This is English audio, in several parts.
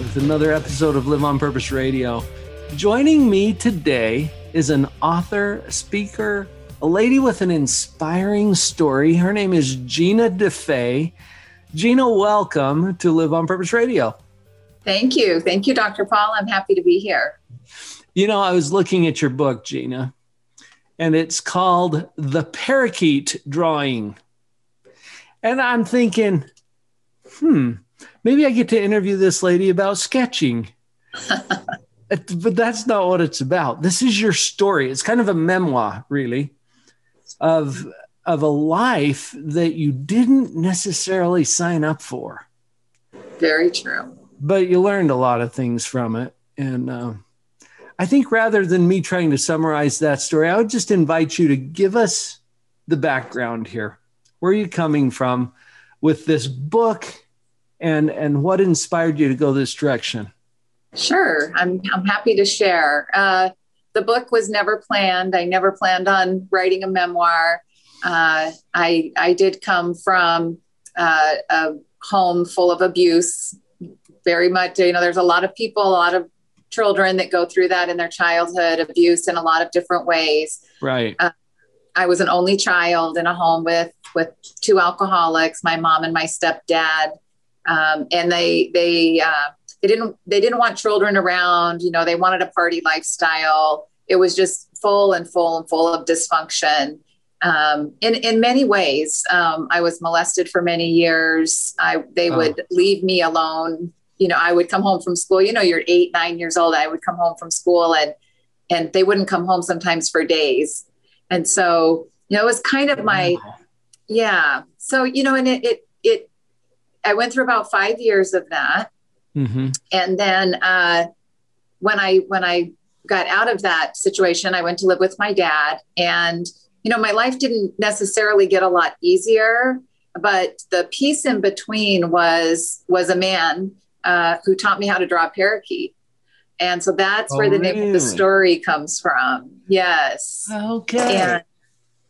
with another episode of Live on Purpose Radio. Joining me today is an author, speaker, a lady with an inspiring story. Her name is Gina DeFa. Gina, welcome to Live on Purpose Radio. Thank you. Thank you, Dr. Paul. I'm happy to be here. You know, I was looking at your book, Gina, and it's called The Parakeet Drawing. And I'm thinking, hmm, maybe I get to interview this lady about sketching. but that's not what it's about. This is your story. It's kind of a memoir, really, of of a life that you didn't necessarily sign up for. Very true. But you learned a lot of things from it, and uh, I think rather than me trying to summarize that story, I would just invite you to give us the background here. Where are you coming from with this book and and what inspired you to go this direction? Sure, I'm I'm happy to share. Uh, the book was never planned. I never planned on writing a memoir. Uh, I I did come from uh, a home full of abuse. Very much, you know, there's a lot of people, a lot of children that go through that in their childhood, abuse in a lot of different ways. Right. Uh, I was an only child in a home with with two alcoholics, my mom and my stepdad um, and they they uh, they didn't they didn't want children around. You know, they wanted a party lifestyle. It was just full and full and full of dysfunction. Um, in in many ways, um, I was molested for many years. I they oh. would leave me alone. You know, I would come home from school. You know, you're eight nine years old. I would come home from school and and they wouldn't come home sometimes for days. And so, you know, it was kind of my, yeah. So, you know, and it, it, it I went through about five years of that. Mm-hmm. And then uh, when I when I got out of that situation, I went to live with my dad. And, you know, my life didn't necessarily get a lot easier, but the piece in between was was a man uh, who taught me how to draw a parakeet. And so that's oh, where the really? name of the story comes from. Yes. Okay. And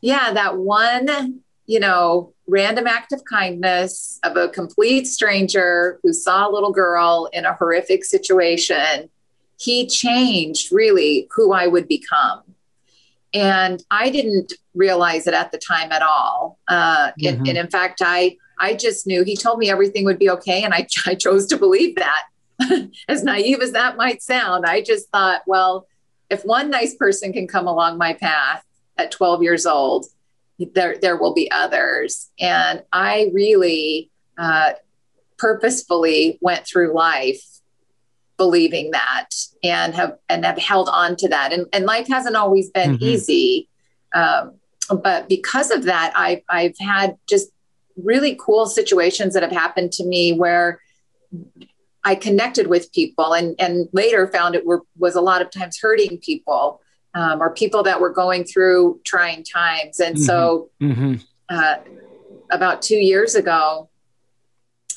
yeah, that one, you know, random act of kindness of a complete stranger who saw a little girl in a horrific situation, he changed really who I would become. And I didn't realize it at the time at all. Uh, mm-hmm. and, and, in fact, I I just knew he told me everything would be okay, and I, I chose to believe that. as naive as that might sound, I just thought, well, if one nice person can come along my path at 12 years old, there there will be others. And i really uh, purposefully went through life believing that and have and have held on to that. And, and life hasn't always been mm-hmm. easy um, but because of that I've, I've had just really cool situations that have happened to me where i connected with people and and later found it were was a lot of times hurting people um, or people that were going through trying times. And mm-hmm. so, mm-hmm. Uh, about two years ago,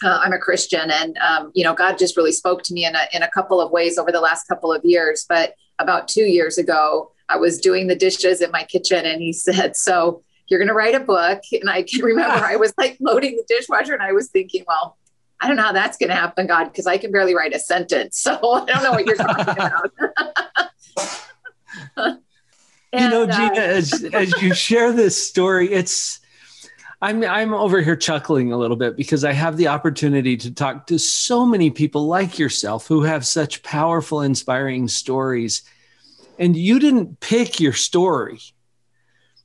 uh, I'm a Christian, and um, you know, God just really spoke to me in a in a couple of ways over the last couple of years. But about two years ago, I was doing the dishes in my kitchen, and He said, "So." You're going to write a book. And I can remember I was like loading the dishwasher and I was thinking, well, I don't know how that's going to happen, God, because I can barely write a sentence. So I don't know what you're talking about. and, you know, Gina, uh, as as you share this story, it's I'm I'm over here chuckling a little bit because I have the opportunity to talk to so many people like yourself who have such powerful, inspiring stories. And you didn't pick your story.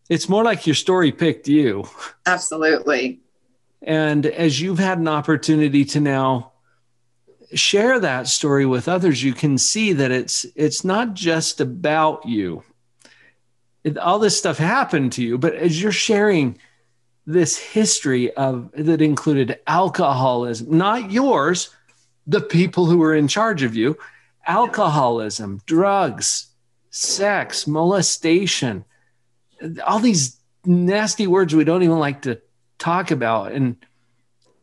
It's more like your story picked you. Absolutely. And as you've had an opportunity to now share that story with others, you can see that it's it's not just about you. It, all this stuff happened to you, but as you're sharing this history of that included alcoholism, not yours, the people who were in charge of you alcoholism, drugs, sex, molestation, all these nasty words we don't even like to talk about. And,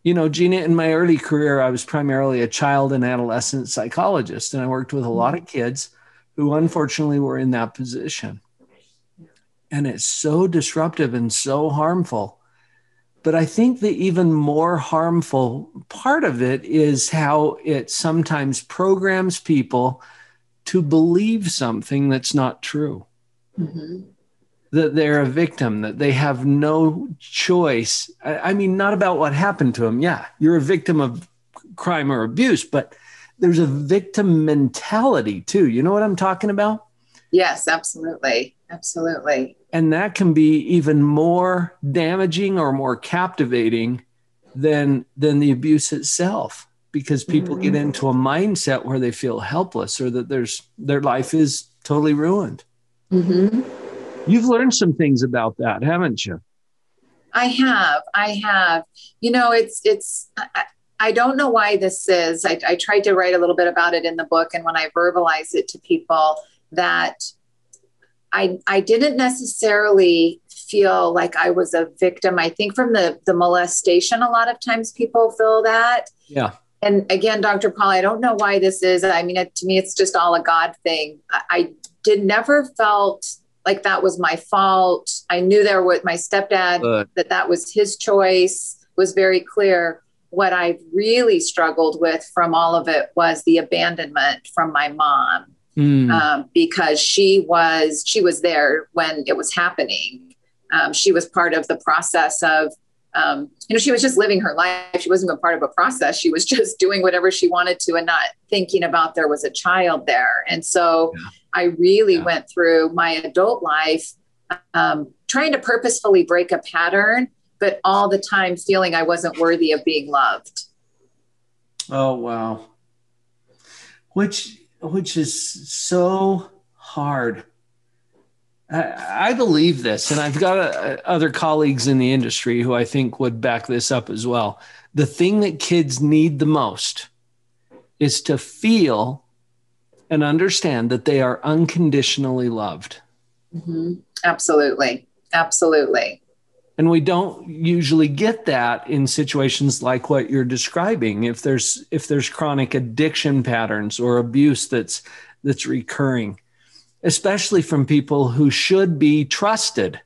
you know, Gina, in my early career, I was primarily a child and adolescent psychologist, and I worked with a lot of kids who unfortunately were in that position. And it's so disruptive and so harmful. But I think the even more harmful part of it is how it sometimes programs people to believe something that's not true. Mm-hmm. That they're a victim, that they have no choice. I, I mean, not about what happened to them. Yeah, you're a victim of crime or abuse, but there's a victim mentality too. You know what I'm talking about? Yes, absolutely. Absolutely. And that can be even more damaging or more captivating than than the abuse itself because people mm-hmm. get into a mindset where they feel helpless or that there's their life is totally ruined. Mm-hmm. You've learned some things about that, haven't you? I have. I have. You know, it's it's. I, I don't know why this is. I, I tried to write a little bit about it in the book, and when I verbalize it to people, that I, I didn't necessarily feel like I was a victim. I think from the, the molestation, a lot of times people feel that. Yeah. And again, Dr. Paul, I don't know why this is. I mean, it, to me, it's just all a God thing. I, I did never felt like that was my fault. I knew there was my stepdad, that that was his choice was very clear. What I really struggled with from all of it was the abandonment from my mom mm. um, because she was she was there when it was happening. Um, she was part of the process of um, you know she was just living her life. She wasn't a part of a process. She was just doing whatever she wanted to and not thinking about there was a child there. And so yeah. I really yeah. went through my adult life um, trying to purposefully break a pattern, but all the time feeling I wasn't worthy of being loved. Oh wow. Which which is so hard. I, I believe this, and I've got uh, other colleagues in the industry who I think would back this up as well. The thing that kids need the most is to feel and understand that they are unconditionally loved. Mm-hmm. Absolutely. Absolutely. And we don't usually get that in situations like what you're describing. If there's if there's chronic addiction patterns or abuse that's that's recurring, especially from people who should be trusted.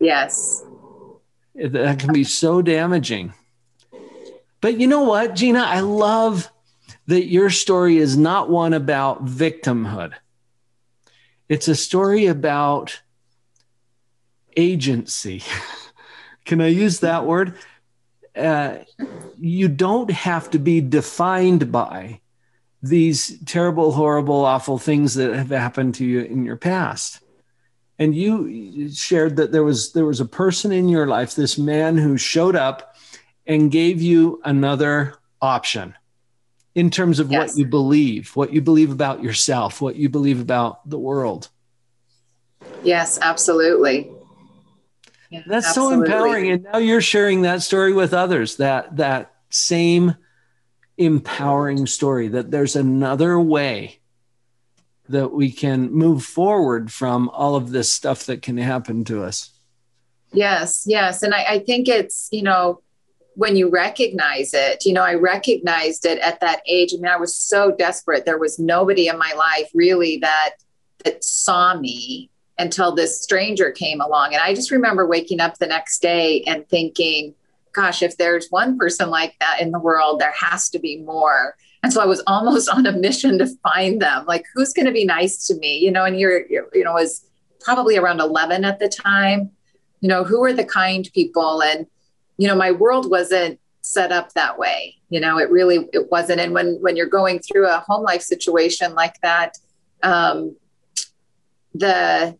Yes. That can be so damaging. But you know what, Gina? I love that your story is not one about victimhood. It's a story about agency. Can I use that word? Uh, you don't have to be defined by these terrible, horrible, awful things that have happened to you in your past. And you shared that there was there was a person in your life, this man who showed up and gave you another option in terms of yes. what you believe, what you believe about yourself, what you believe about the world. Yes, absolutely. Yeah, That's absolutely. so empowering. And now you're sharing that story with others, that that same empowering story that there's another way that we can move forward from all of this stuff that can happen to us. Yes, yes. And I, I think it's, you know, when you recognize it, you know, I recognized it at that age. I mean, I was so desperate. There was nobody in my life really that that saw me until this stranger came along. And I just remember waking up the next day and thinking, gosh, if there's one person like that in the world, there has to be more. And so I was almost on a mission to find them. Like, who's going to be nice to me? You know, and you're, you're, you know, was probably around 11 at the time. You know, who are the kind people? And, you know, my world wasn't set up that way. You know, it really, it wasn't. And when, when you're going through a home life situation like that, um, the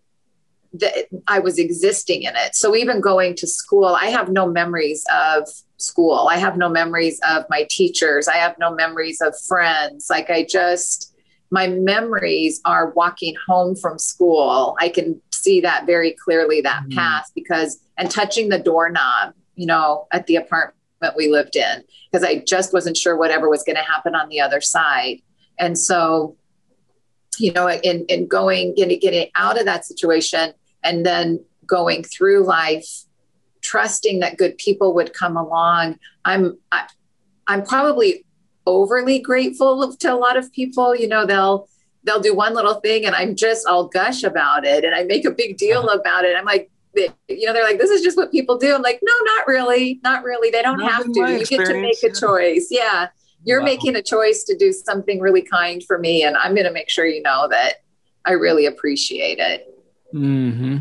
that I was existing in it. So even going to school, I have no memories of school. I have no memories of my teachers. I have no memories of friends. Like I just, my memories are walking home from school. I can see that very clearly, that mm path because, and touching the doorknob, you know, at the apartment we lived in because I just wasn't sure whatever was going to happen on the other side. And so, you know, in, in going, getting, getting out of that situation and then going through life, trusting that good people would come along, I'm, I, I'm probably overly grateful to a lot of people. You know, they'll, they'll do one little thing and I'm just, I'll gush about it and I make a big deal uh-huh. about it. I'm like, you know, they're like, this is just what people do. I'm like, no, not really. Not really. They don't not have to. You get to make a choice. Yeah. You're wow. making a choice to do something really kind for me. And I'm going to make sure you know that I really appreciate it. Hmm.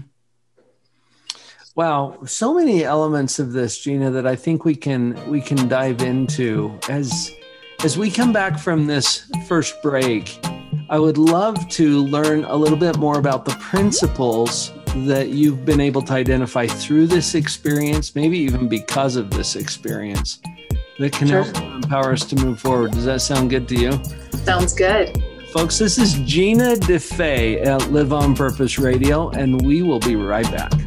Wow, so many elements of this, Gina, that I think we can we can dive into as as we come back from this first break. I would love to learn a little bit more about the principles that you've been able to identify through this experience, maybe even because of this experience, that can sure. help empower us to move forward. Does that sound good to you? Sounds good. Folks, this is Gina DeFa at Live on Purpose Radio, and we will be right back.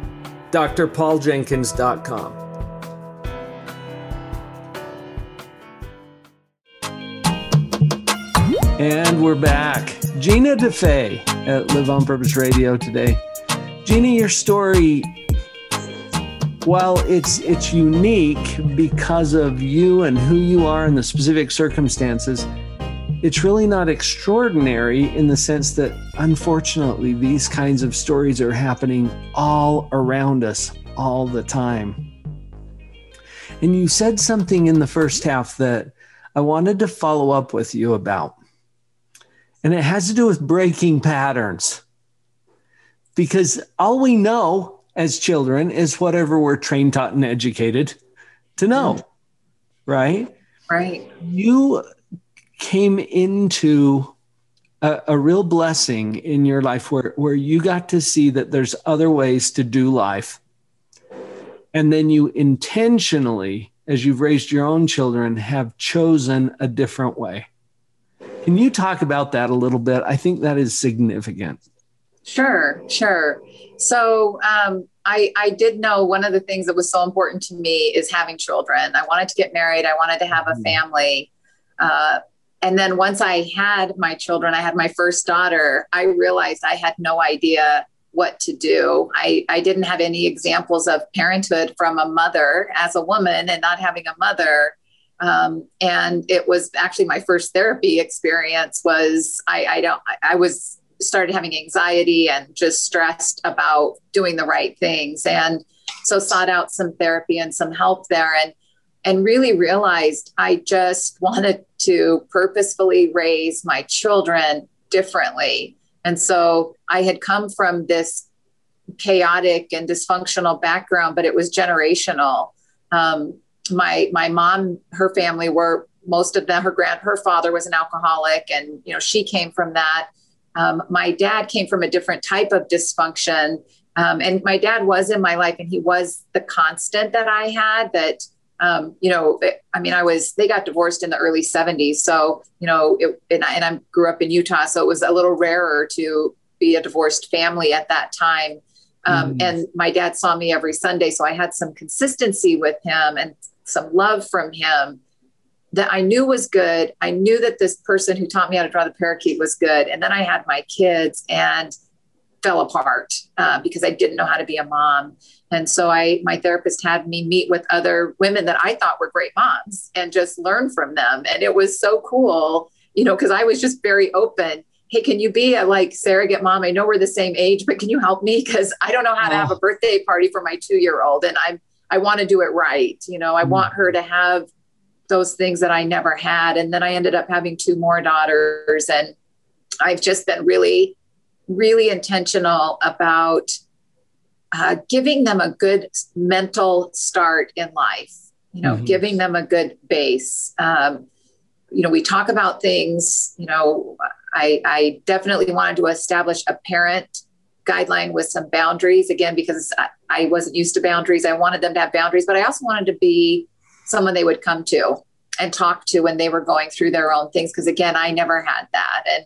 drpauljenkins.com. And we're back. Gina DeFa at Live on Purpose Radio today. Gina, your story, while it's it's unique because of you and who you are and the specific circumstances, it's really not extraordinary in the sense that unfortunately these kinds of stories are happening all around us all the time. And you said something in the first half that I wanted to follow up with you about. And it has to do with breaking patterns. Because all we know as children is whatever we're trained, taught, and educated to know. Right? Right. You came into a, a, real blessing in your life where, where you got to see that there's other ways to do life. And then you intentionally, as you've raised your own children, have chosen a different way. Can you talk about that a little bit? I think that is significant. Sure, sure. So um, I, I did know one of the things that was so important to me is having children. I wanted to get married. I wanted to have a mm-hmm. family. Uh, and then once I had my children, I had my first daughter, I realized I had no idea what to do. I, I didn't have any examples of parenthood from a mother as a woman and not having a mother. Um, and it was actually my first therapy experience was I, I don't I was started having anxiety and just stressed about doing the right things and so sought out some therapy and some help there and and really realized I just wanted to purposefully raise my children differently. And so I had come from this chaotic and dysfunctional background, but it was generational. Um, my my mom, her family were most of them. Her grand, her father was an alcoholic, and you know she came from that. Um, my dad came from a different type of dysfunction, um, and my dad was in my life, and he was the constant that I had that um, you know, I mean, I was, they got divorced in the early 70s. So, you know, it, and, I, and I grew up in Utah. So it was a little rarer to be a divorced family at that time. Um, mm. And my dad saw me every Sunday. So I had some consistency with him and some love from him that I knew was good. I knew that this person who taught me how to draw the parakeet was good. And then I had my kids and fell apart uh, because I didn't know how to be a mom. And so I, my therapist had me meet with other women that I thought were great moms and just learn from them. And it was so cool you know, because I was just very open. Hey, can you be a like surrogate mom? I know we're the same age, but can you help me? Because I don't know how to have a birthday party for my two year old, and I'm I want to do it right. You know, I mm-hmm. want her to have those things that I never had. And then I ended up having two more daughters. And I've just been really, really intentional about uh, giving them a good mental start in life, you know, mm-hmm. giving them a good base. Um, you know, we talk about things, you know, I, I definitely wanted to establish a parent guideline with some boundaries again because I, I, wasn't used to boundaries i wanted them to have boundaries but i also wanted to be someone they would come to and talk to when they were going through their own things because again i never had that and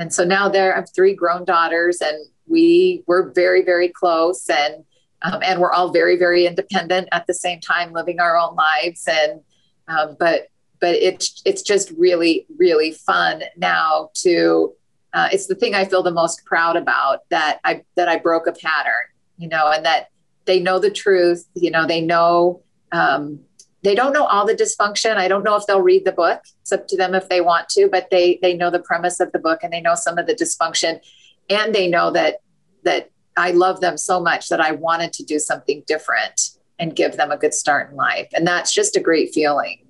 and so now there i have three grown daughters and we were very very close and um, and we're all very very independent at the same time living our own lives and um, but but it's it's just really really fun now to uh, it's the thing I feel the most proud about that I that I broke a pattern, you know, and that they know the truth. You know, they know um, they don't know all the dysfunction. I don't know if they'll read the book. It's up to them if they want to, but they they know the premise of the book and they know some of the dysfunction, and they know that that I love them so much that I wanted to do something different and give them a good start in life, and that's just a great feeling.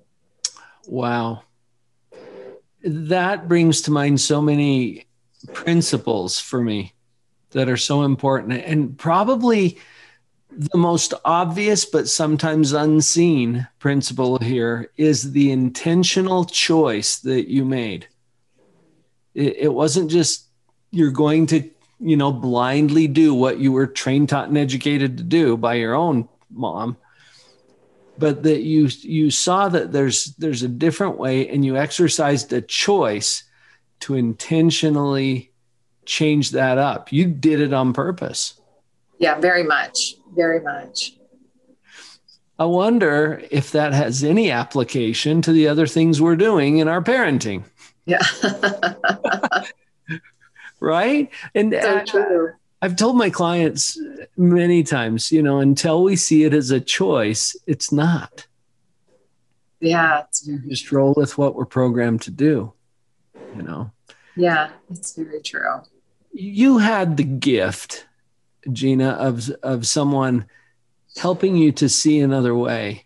Wow. That brings to mind so many principles for me that are so important and probably the most obvious but sometimes unseen principle here is the intentional choice that you made it, wasn't just you're going to you know blindly do what you were trained taught and educated to do by your own mom but that you you saw that there's there's a different way and you exercised a choice to intentionally change that up. You did it on purpose. Yeah, very much. Very much. I wonder if that has any application to the other things we're doing in our parenting. Yeah. right? And so true. I've told my clients many times, you know, until we see it as a choice, it's not. Yeah. just roll with what we're programmed to do you know yeah it's very true you had the gift gina of of someone helping you to see another way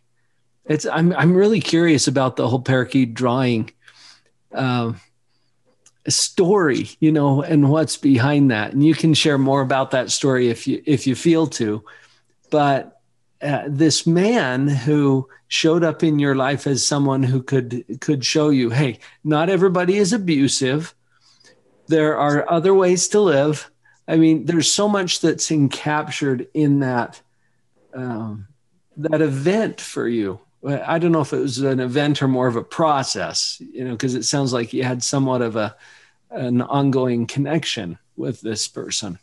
it's i'm i'm really curious about the whole parakeet drawing uh, story you know and what's behind that. And you can share more about that story if you if you feel to. But uh, this man who showed up in your life as someone who could could show you hey not everybody is abusive. There are other ways to live. I mean there's so much that's encaptured in that um, that event for you i don't know if it was an event or more of a process you know because it sounds like you had somewhat of a an ongoing connection with this person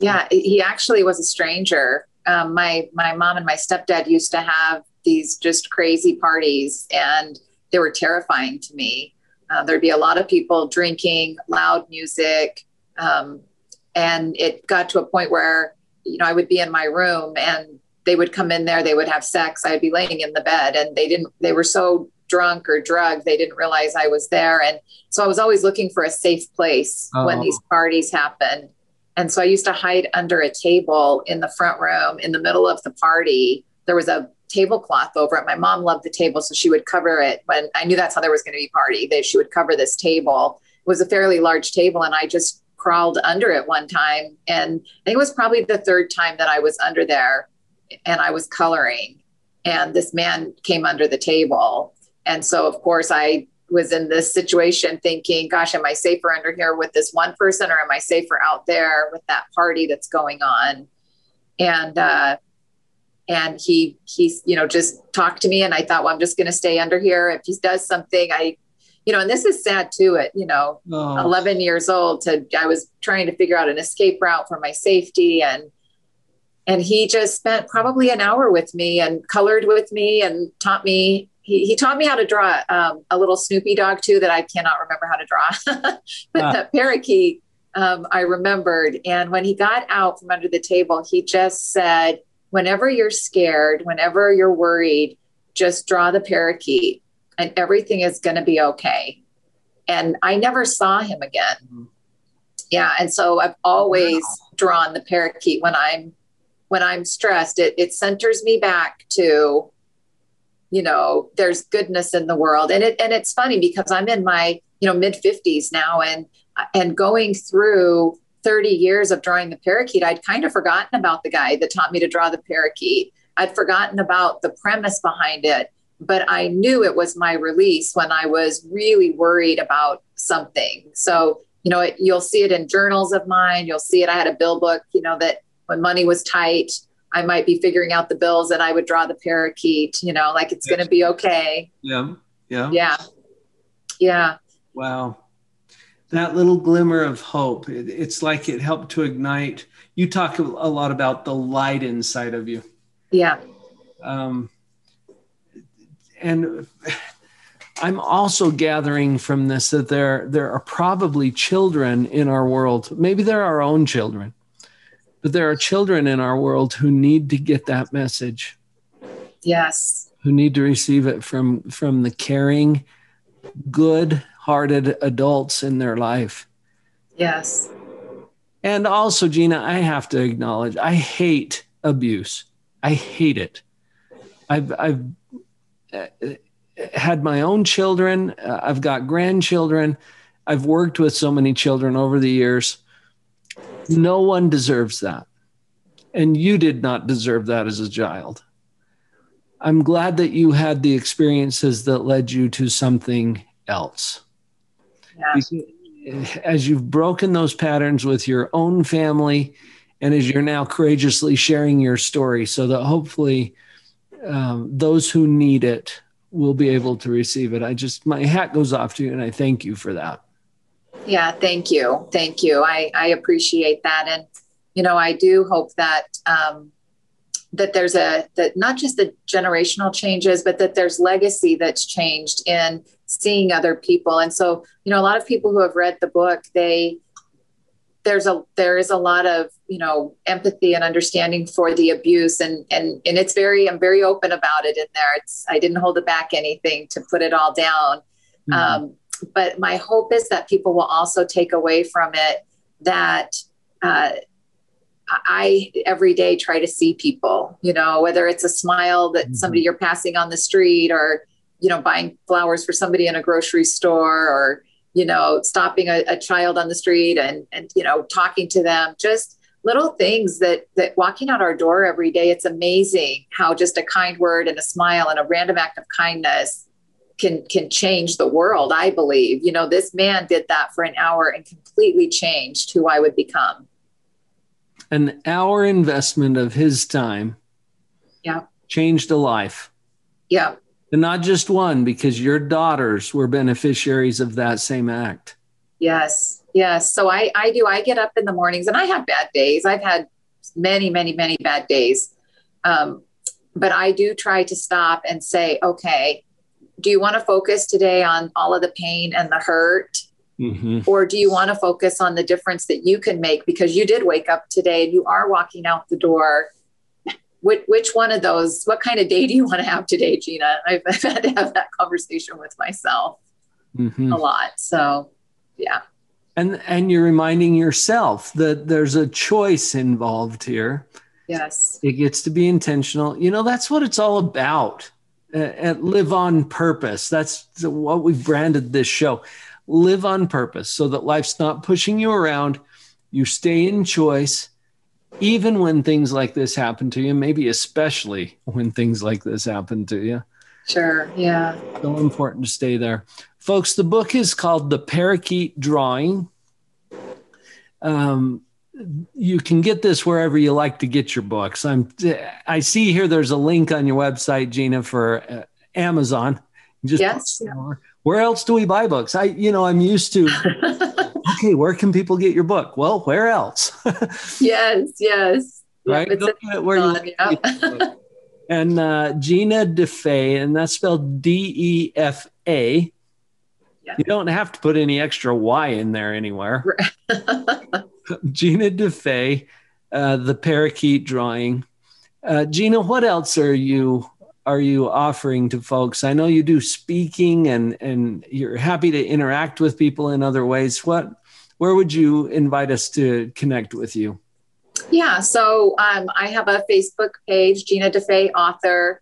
yeah he actually was a stranger um, my my mom and my stepdad used to have these just crazy parties, and they were terrifying to me. Uh, there'd be a lot of people drinking, loud music, um, and it got to a point where you know I would be in my room and they would come in there, they would have sex. I'd be laying in the bed, and they didn't. They were so drunk or drugged, they didn't realize I was there, and so I was always looking for a safe place oh. when these parties happened. And so I used to hide under a table in the front room in the middle of the party. There was a tablecloth over it. My mom loved the table, so she would cover it when I knew that's how there was going to be party. That she would cover this table. It was a fairly large table, and I just crawled under it one time. And I think it was probably the third time that I was under there, and I was coloring. And this man came under the table, and so of course I was in this situation thinking, gosh, am I safer under here with this one person or am I safer out there with that party that's going on? And uh, and he he's you know just talked to me and I thought, well, I'm just gonna stay under here. If he does something, I you know, and this is sad too at, you know, oh. 11 years old to I was trying to figure out an escape route for my safety and and he just spent probably an hour with me and colored with me and taught me he, he taught me how to draw um, a little Snoopy dog too that I cannot remember how to draw. but ah. the parakeet um, I remembered. And when he got out from under the table, he just said, whenever you're scared, whenever you're worried, just draw the parakeet and everything is going to be okay. and I never saw him again. Mm-hmm. Yeah, and so I've always wow. drawn the parakeet when I'm when I'm stressed. It it centers me back to you know there's goodness in the world. And it and it's funny because i'm in my you know mid 50s now and and going through 30 years of drawing the parakeet i'd kind of forgotten about the guy that taught me to draw the parakeet. I'd forgotten about the premise behind it but i knew it was my release when i was really worried about something. So you know it, you'll see it in journals of mine. You'll see it. I had a bill book you know that when money was tight I might be figuring out the bills and I would draw the parakeet, you know, like it's yes. going to be okay. Yeah. Yeah. Yeah. Yeah. Wow. That little glimmer of hope, it, it's like it helped to ignite. You talk a lot about the light inside of you. Yeah. Um, and I'm also gathering from this that there there are probably children in our world. Maybe they're our own children but there are children in our world who need to get that message. Yes. Who need to receive it from from the caring, good-hearted adults in their life. Yes. And also, Gina, I have to acknowledge I hate abuse. I hate it. I've I've had my own children. I've got grandchildren. I've worked with so many children over the years. No one deserves that. And you did not deserve that as a child. I'm glad that you had the experiences that led you to something else. Yeah. As you've broken those patterns with your own family, and as you're now courageously sharing your story, so that hopefully um, those who need it will be able to receive it. I just, my hat goes off to you, and I thank you for that. Yeah, thank you. Thank you. I, I appreciate that. And, you know, I do hope that, um, that there's a, that not just the generational changes, but that there's legacy that's changed in seeing other people. And so, you know, a lot of people who have read the book, they, there's a there is a lot of you know empathy and understanding for the abuse and and and it's very i'm very open about it in there it's i didn't hold it back anything to put it all down mm-hmm. um, but my hope is that people will also take away from it that uh, I every day try to see people, you know, whether it's a smile that mm-hmm. somebody you're passing on the street or, you know, buying flowers for somebody in a grocery store or, you know, stopping a, a child on the street and, and, you know, talking to them, just little things that, that walking out our door every day, it's amazing how just a kind word and a smile and a random act of kindness can can change the world i believe. You know this man did that for an hour and completely changed who i would become. An hour investment of his time yeah. changed a life. Yeah. And not just one because your daughters were beneficiaries of that same act. Yes yes. So i i do. I get up in the mornings and i have bad days. I've had many many many bad days. Um, but i do try to stop and say okay do you want to focus today on all of the pain and the hurt? Mm-hmm. Or do you want to focus on the difference that you can make because you did wake up today and you are walking out the door? Which, which one of those, what kind of day do you want to have today, Gina? I've, I've had to have that conversation with myself mm-hmm. a lot. So, yeah. And, and you're reminding yourself that there's a choice involved here. Yes. It gets to be intentional. You know, that's what it's all about and live on purpose. That's what we've branded this show. Live on purpose so that life's not pushing you around. You stay in choice, even when things like this happen to you, maybe especially when things like this happen to you. Sure. Yeah. So important to stay there. Folks, the book is called The Parakeet Drawing. Um, you can get this wherever you like to get your books. I'm I see here there's a link on your website, Gina, for uh, Amazon. Just yes. Where else do we buy books? I you know I'm used to. okay, where can people get your book? Well, where else? yes, yes. Right. Yeah, where you yeah. and uh, Gina DeFa, and that's spelled D E F A. Yeah. You don't have to put any extra Y in there anywhere. Gina DeFa, uh, the parakeet drawing. Uh, Gina, what else are you are you offering to folks? I know you do speaking and and you're happy to interact with people in other ways. What where would you invite us to connect with you? Yeah, so um, I have a Facebook page, Gina DeFa author.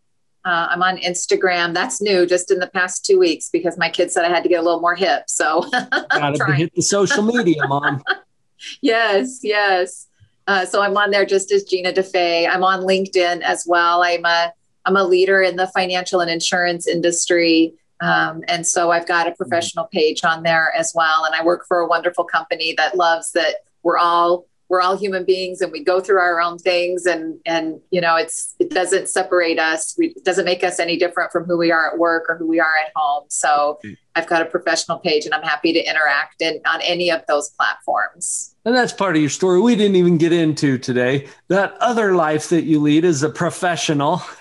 Uh, I'm on Instagram. That's new just in the past two weeks because my kids said I had to get a little more hip. So gotta hit the social media, mom. yes, yes. Uh, so I'm on there just as Gina DeFa. I'm on LinkedIn as well. I'm a I'm a leader in the financial and insurance industry. Um, and so I've got a professional page on there as well. And I work for a wonderful company that loves that we're all we're all human beings and we go through our own things and and you know it's it doesn't separate us. We, it doesn't make us any different from who we are at work or who we are at home. So mm. i've got a professional page and i'm happy to interact in, on any of those platforms. And that's part of your story we didn't even get into today. That other life that you lead as a professional.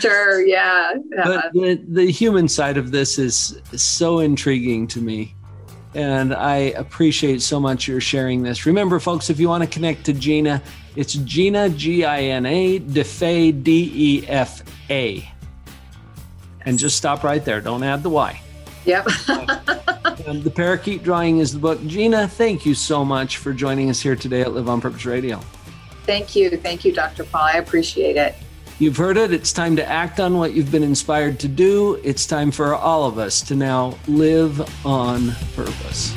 Sure yeah, yeah. but the, the human side of this is so intriguing to me and I appreciate so much your sharing this. Remember, folks, if you want to connect to Gina, it's Gina, G I N A, DeFa, D E F A. And just stop right there. Don't add the Y. Yep. and the Parakeet Drawing is the book. Gina, thank you so much for joining us here today at Live on Purpose Radio. Thank you. Thank you, Dr. Paul. I appreciate it. You've heard it. It's time to act on what you've been inspired to do. It's time for all of us to now live on purpose.